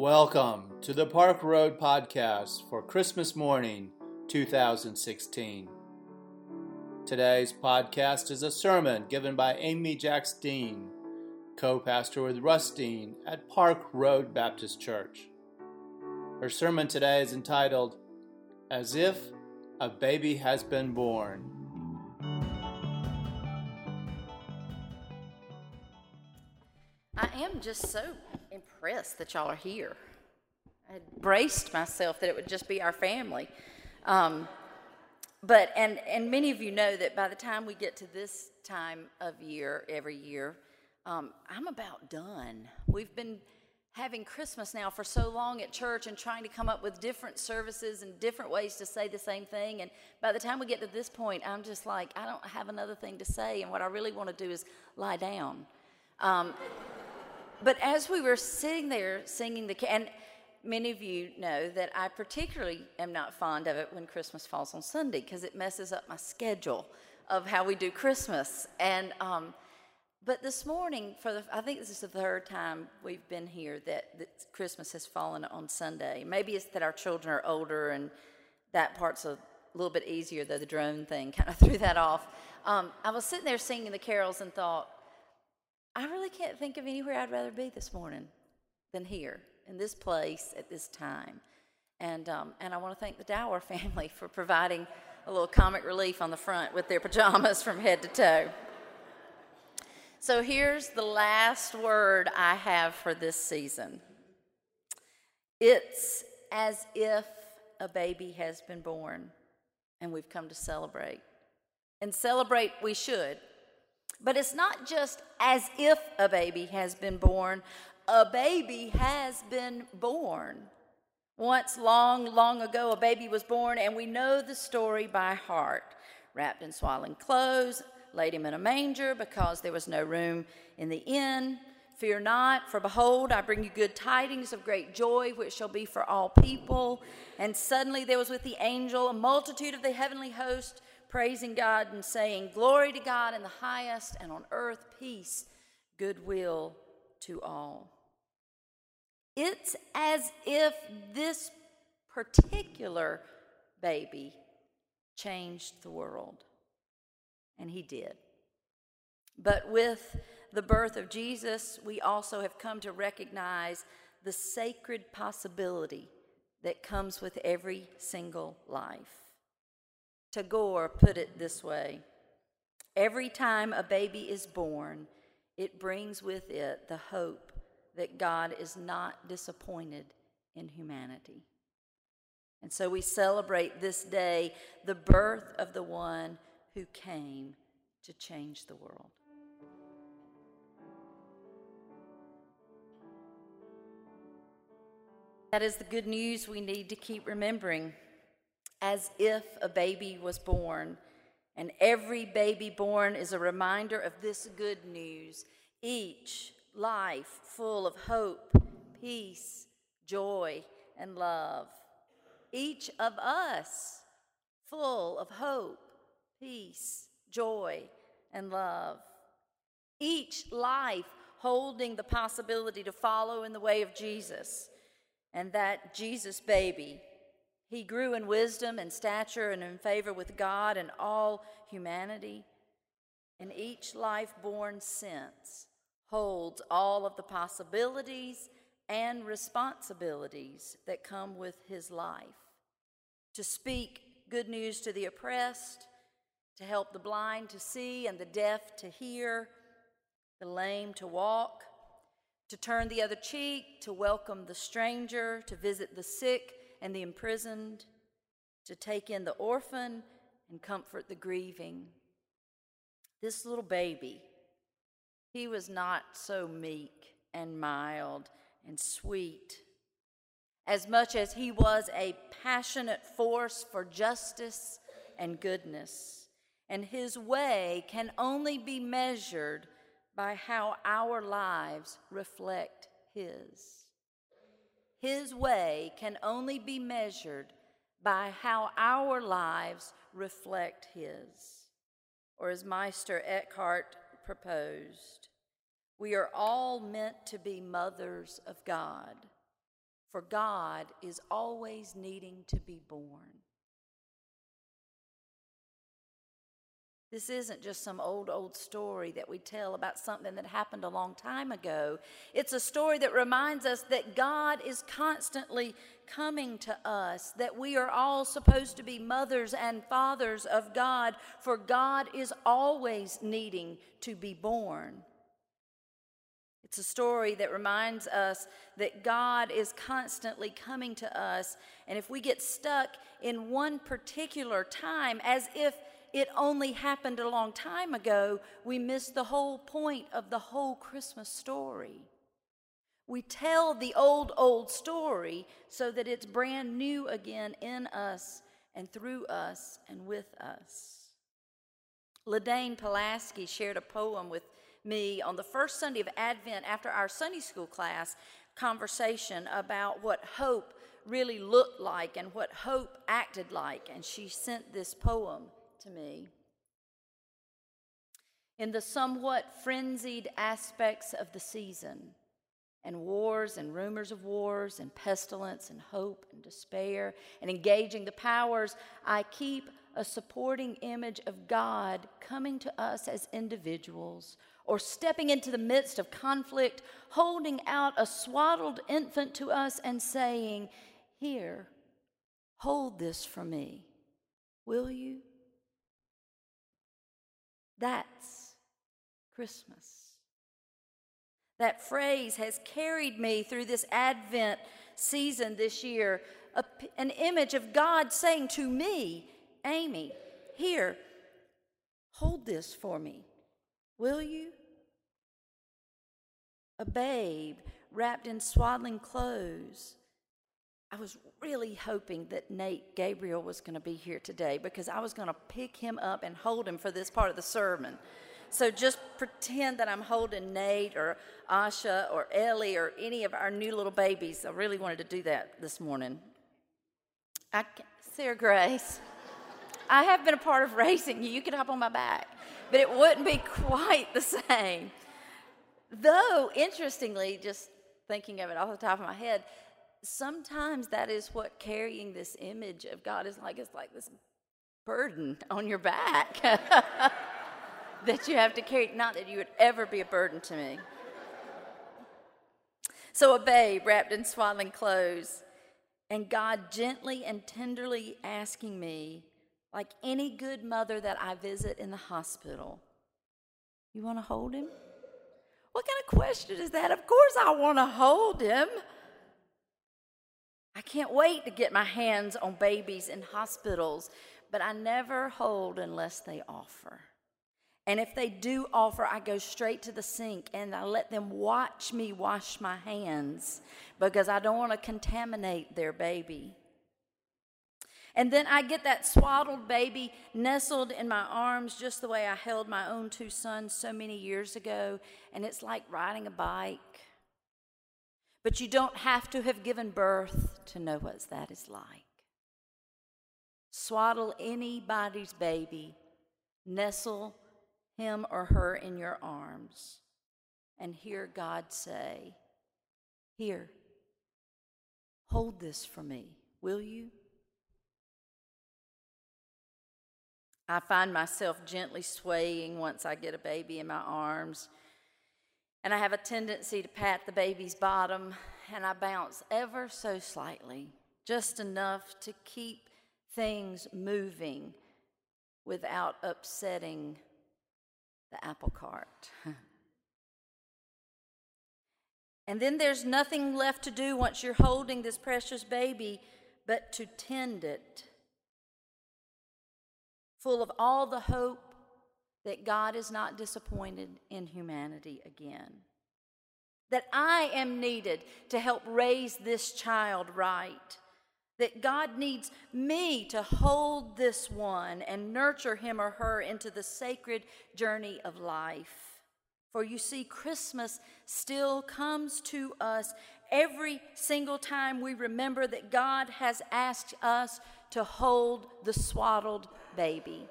Welcome to the Park Road Podcast for Christmas morning 2016. Today's podcast is a sermon given by Amy Jacks Dean, co pastor with Russ Dean at Park Road Baptist Church. Her sermon today is entitled, As If a Baby Has Been Born. I am just so impressed that y'all are here. I braced myself that it would just be our family. Um, but and and many of you know that by the time we get to this time of year every year, um, I'm about done. We've been having Christmas now for so long at church and trying to come up with different services and different ways to say the same thing. And by the time we get to this point, I'm just like, I don't have another thing to say. And what I really want to do is lie down. Um, but as we were sitting there singing the, and many of you know that I particularly am not fond of it when Christmas falls on Sunday because it messes up my schedule of how we do Christmas. And um, but this morning, for the, I think this is the third time we've been here that, that Christmas has fallen on Sunday. Maybe it's that our children are older and that part's a little bit easier, though the drone thing kind of threw that off. Um, I was sitting there singing the carols and thought, I really can't think of anywhere I'd rather be this morning than here, in this place, at this time. And, um, and I want to thank the Dower family for providing a little comic relief on the front with their pajamas from head to toe. So here's the last word I have for this season it's as if a baby has been born, and we've come to celebrate. And celebrate we should. But it's not just as if a baby has been born, a baby has been born. Once, long, long ago, a baby was born, and we know the story by heart. Wrapped in swaddling clothes, laid him in a manger because there was no room in the inn. Fear not, for behold, I bring you good tidings of great joy, which shall be for all people. And suddenly there was with the angel a multitude of the heavenly host, praising God and saying, Glory to God in the highest, and on earth peace, goodwill to all. It's as if this particular baby changed the world. And he did. But with the birth of Jesus, we also have come to recognize the sacred possibility that comes with every single life. Tagore put it this way Every time a baby is born, it brings with it the hope that God is not disappointed in humanity. And so we celebrate this day the birth of the one who came to change the world. That is the good news we need to keep remembering as if a baby was born. And every baby born is a reminder of this good news. Each life full of hope, peace, joy, and love. Each of us full of hope, peace, joy, and love. Each life holding the possibility to follow in the way of Jesus. And that Jesus baby, he grew in wisdom and stature and in favor with God and all humanity. And each life born since holds all of the possibilities and responsibilities that come with his life to speak good news to the oppressed, to help the blind to see and the deaf to hear, the lame to walk, to turn the other cheek, to welcome the stranger, to visit the sick and the imprisoned, to take in the orphan and comfort the grieving. This little baby, he was not so meek and mild and sweet as much as he was a passionate force for justice and goodness. And his way can only be measured by how our lives reflect his. His way can only be measured by how our lives reflect his. Or as Meister Eckhart proposed, we are all meant to be mothers of God for God is always needing to be born. This isn't just some old, old story that we tell about something that happened a long time ago. It's a story that reminds us that God is constantly coming to us, that we are all supposed to be mothers and fathers of God, for God is always needing to be born. It's a story that reminds us that God is constantly coming to us. And if we get stuck in one particular time, as if it only happened a long time ago, we miss the whole point of the whole Christmas story. We tell the old, old story so that it's brand new again in us and through us and with us. Ladane Pulaski shared a poem with me on the first Sunday of Advent after our Sunday school class conversation about what hope really looked like and what hope acted like. And she sent this poem to me. In the somewhat frenzied aspects of the season, and wars and rumors of wars and pestilence and hope and despair and engaging the powers, I keep a supporting image of God coming to us as individuals or stepping into the midst of conflict, holding out a swaddled infant to us and saying, Here, hold this for me. Will you? That's Christmas. That phrase has carried me through this Advent season this year. A, an image of God saying to me, Amy, here, hold this for me. Will you? A babe wrapped in swaddling clothes I was really hoping that Nate Gabriel was going to be here today because I was going to pick him up and hold him for this part of the sermon. So just pretend that I'm holding Nate or Asha or Ellie or any of our new little babies. I really wanted to do that this morning. I, can't Sarah Grace, I have been a part of raising you. You could hop on my back, but it wouldn't be quite the same. Though, interestingly, just thinking of it off the top of my head, sometimes that is what carrying this image of God is like. It's like this burden on your back that you have to carry. Not that you would ever be a burden to me. So, a babe wrapped in swaddling clothes, and God gently and tenderly asking me, like any good mother that I visit in the hospital, You want to hold him? What kind of question is that? Of course, I want to hold him. I can't wait to get my hands on babies in hospitals, but I never hold unless they offer. And if they do offer, I go straight to the sink and I let them watch me wash my hands because I don't want to contaminate their baby. And then I get that swaddled baby nestled in my arms just the way I held my own two sons so many years ago. And it's like riding a bike. But you don't have to have given birth to know what that is like. Swaddle anybody's baby, nestle him or her in your arms, and hear God say, Here, hold this for me, will you? I find myself gently swaying once I get a baby in my arms and I have a tendency to pat the baby's bottom, and I bounce ever so slightly, just enough to keep things moving without upsetting the apple cart. and then there's nothing left to do once you're holding this precious baby but to tend it, full of all the hope that God is not disappointed in humanity again. That I am needed to help raise this child right. That God needs me to hold this one and nurture him or her into the sacred journey of life. For you see, Christmas still comes to us every single time we remember that God has asked us to hold the swaddled baby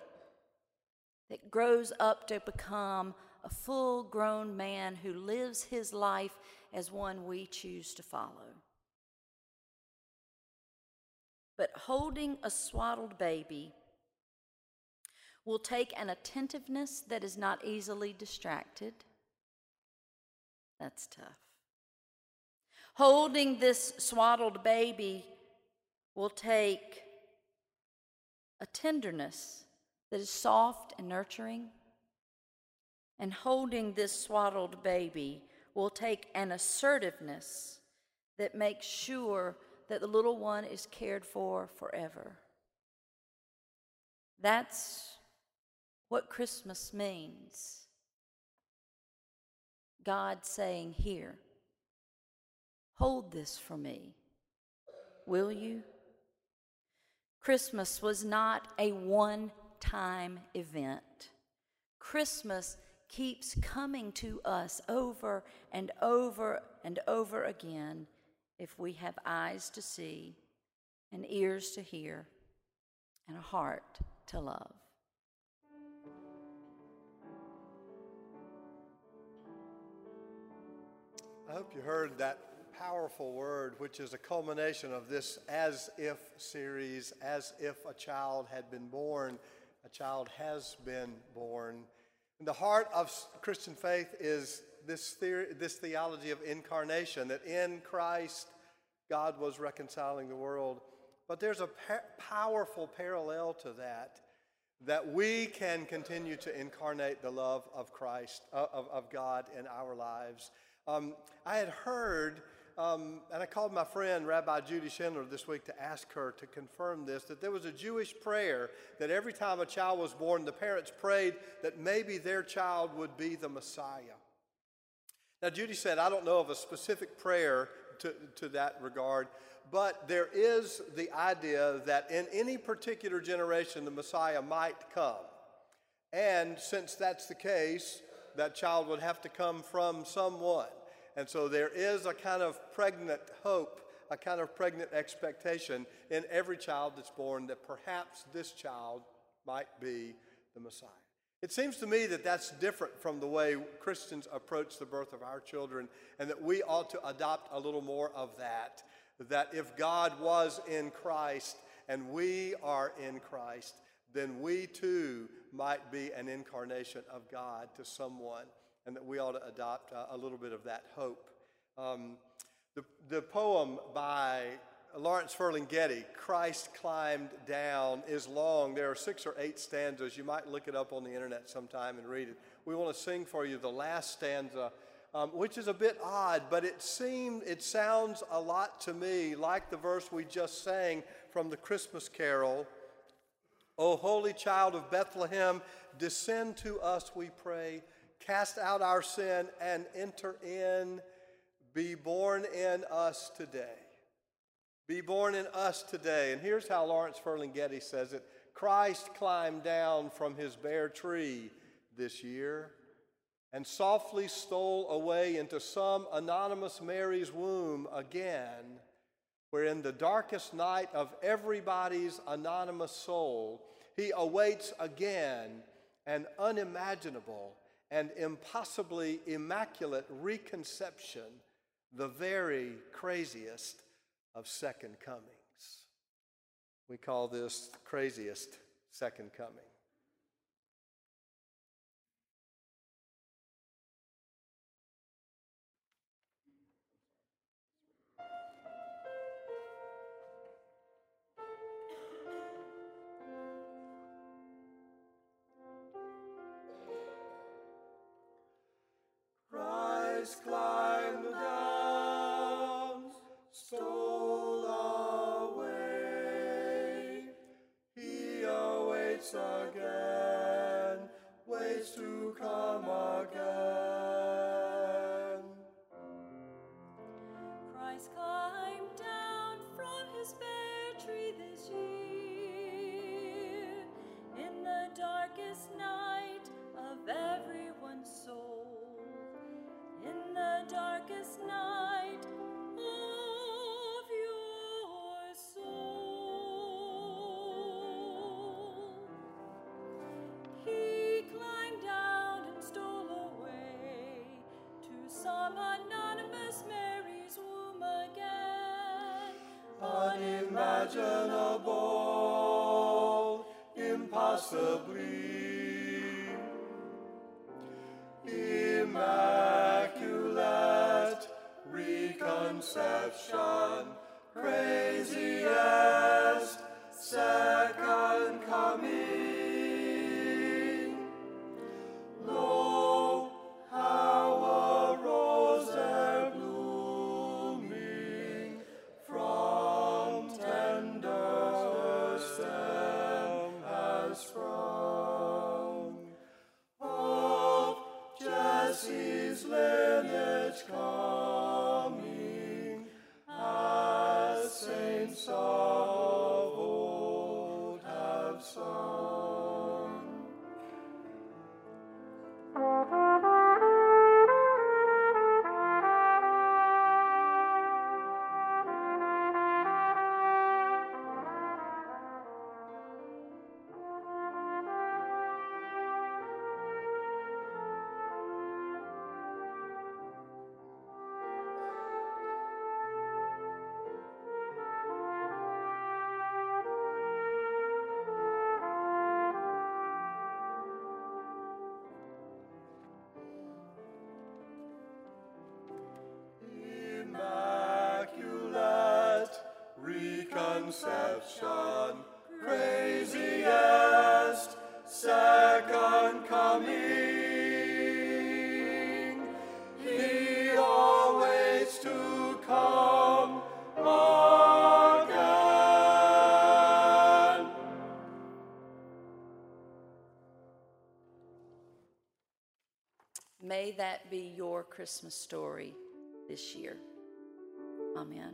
that grows up to become a full grown man who lives his life as one we choose to follow. But holding a swaddled baby will take an attentiveness that is not easily distracted. That's tough. Holding this swaddled baby will take a tenderness that is soft and nurturing. And holding this swaddled baby will take an assertiveness that makes sure that the little one is cared for forever. That's what Christmas means. God saying, Here, hold this for me. Will you? Christmas was not a one time event. Christmas keeps coming to us over and over and over again if we have eyes to see and ears to hear and a heart to love. I hope you heard that powerful word, which is a culmination of this as if series, as if a child had been born, a child has been born. And the heart of Christian faith is this, theory, this theology of incarnation, that in Christ, God was reconciling the world. But there's a pa- powerful parallel to that, that we can continue to incarnate the love of Christ, uh, of, of God in our lives. Um, I had heard, um, and I called my friend Rabbi Judy Schindler this week to ask her to confirm this, that there was a Jewish prayer that every time a child was born, the parents prayed that maybe their child would be the Messiah. Now, Judy said, I don't know of a specific prayer to, to that regard, but there is the idea that in any particular generation, the Messiah might come. And since that's the case, that child would have to come from someone. And so there is a kind of pregnant hope, a kind of pregnant expectation in every child that's born that perhaps this child might be the Messiah. It seems to me that that's different from the way Christians approach the birth of our children, and that we ought to adopt a little more of that. That if God was in Christ and we are in Christ, then we too might be an incarnation of God to someone, and that we ought to adopt a, a little bit of that hope. Um, the, the poem by Lawrence Ferlinghetti, Christ Climbed Down, is long. There are six or eight stanzas. You might look it up on the internet sometime and read it. We want to sing for you the last stanza, um, which is a bit odd, but it seemed, it sounds a lot to me like the verse we just sang from the Christmas carol. O holy child of Bethlehem, descend to us, we pray. Cast out our sin and enter in. Be born in us today. Be born in us today. And here's how Lawrence Ferlinghetti says it Christ climbed down from his bare tree this year and softly stole away into some anonymous Mary's womb again, where in the darkest night of everybody's anonymous soul, he awaits again an unimaginable and impossibly immaculate reconception, the very craziest of second comings. We call this craziest second coming. Again, waits to unimaginable, impossibly. May that be your Christmas story this year. Amen.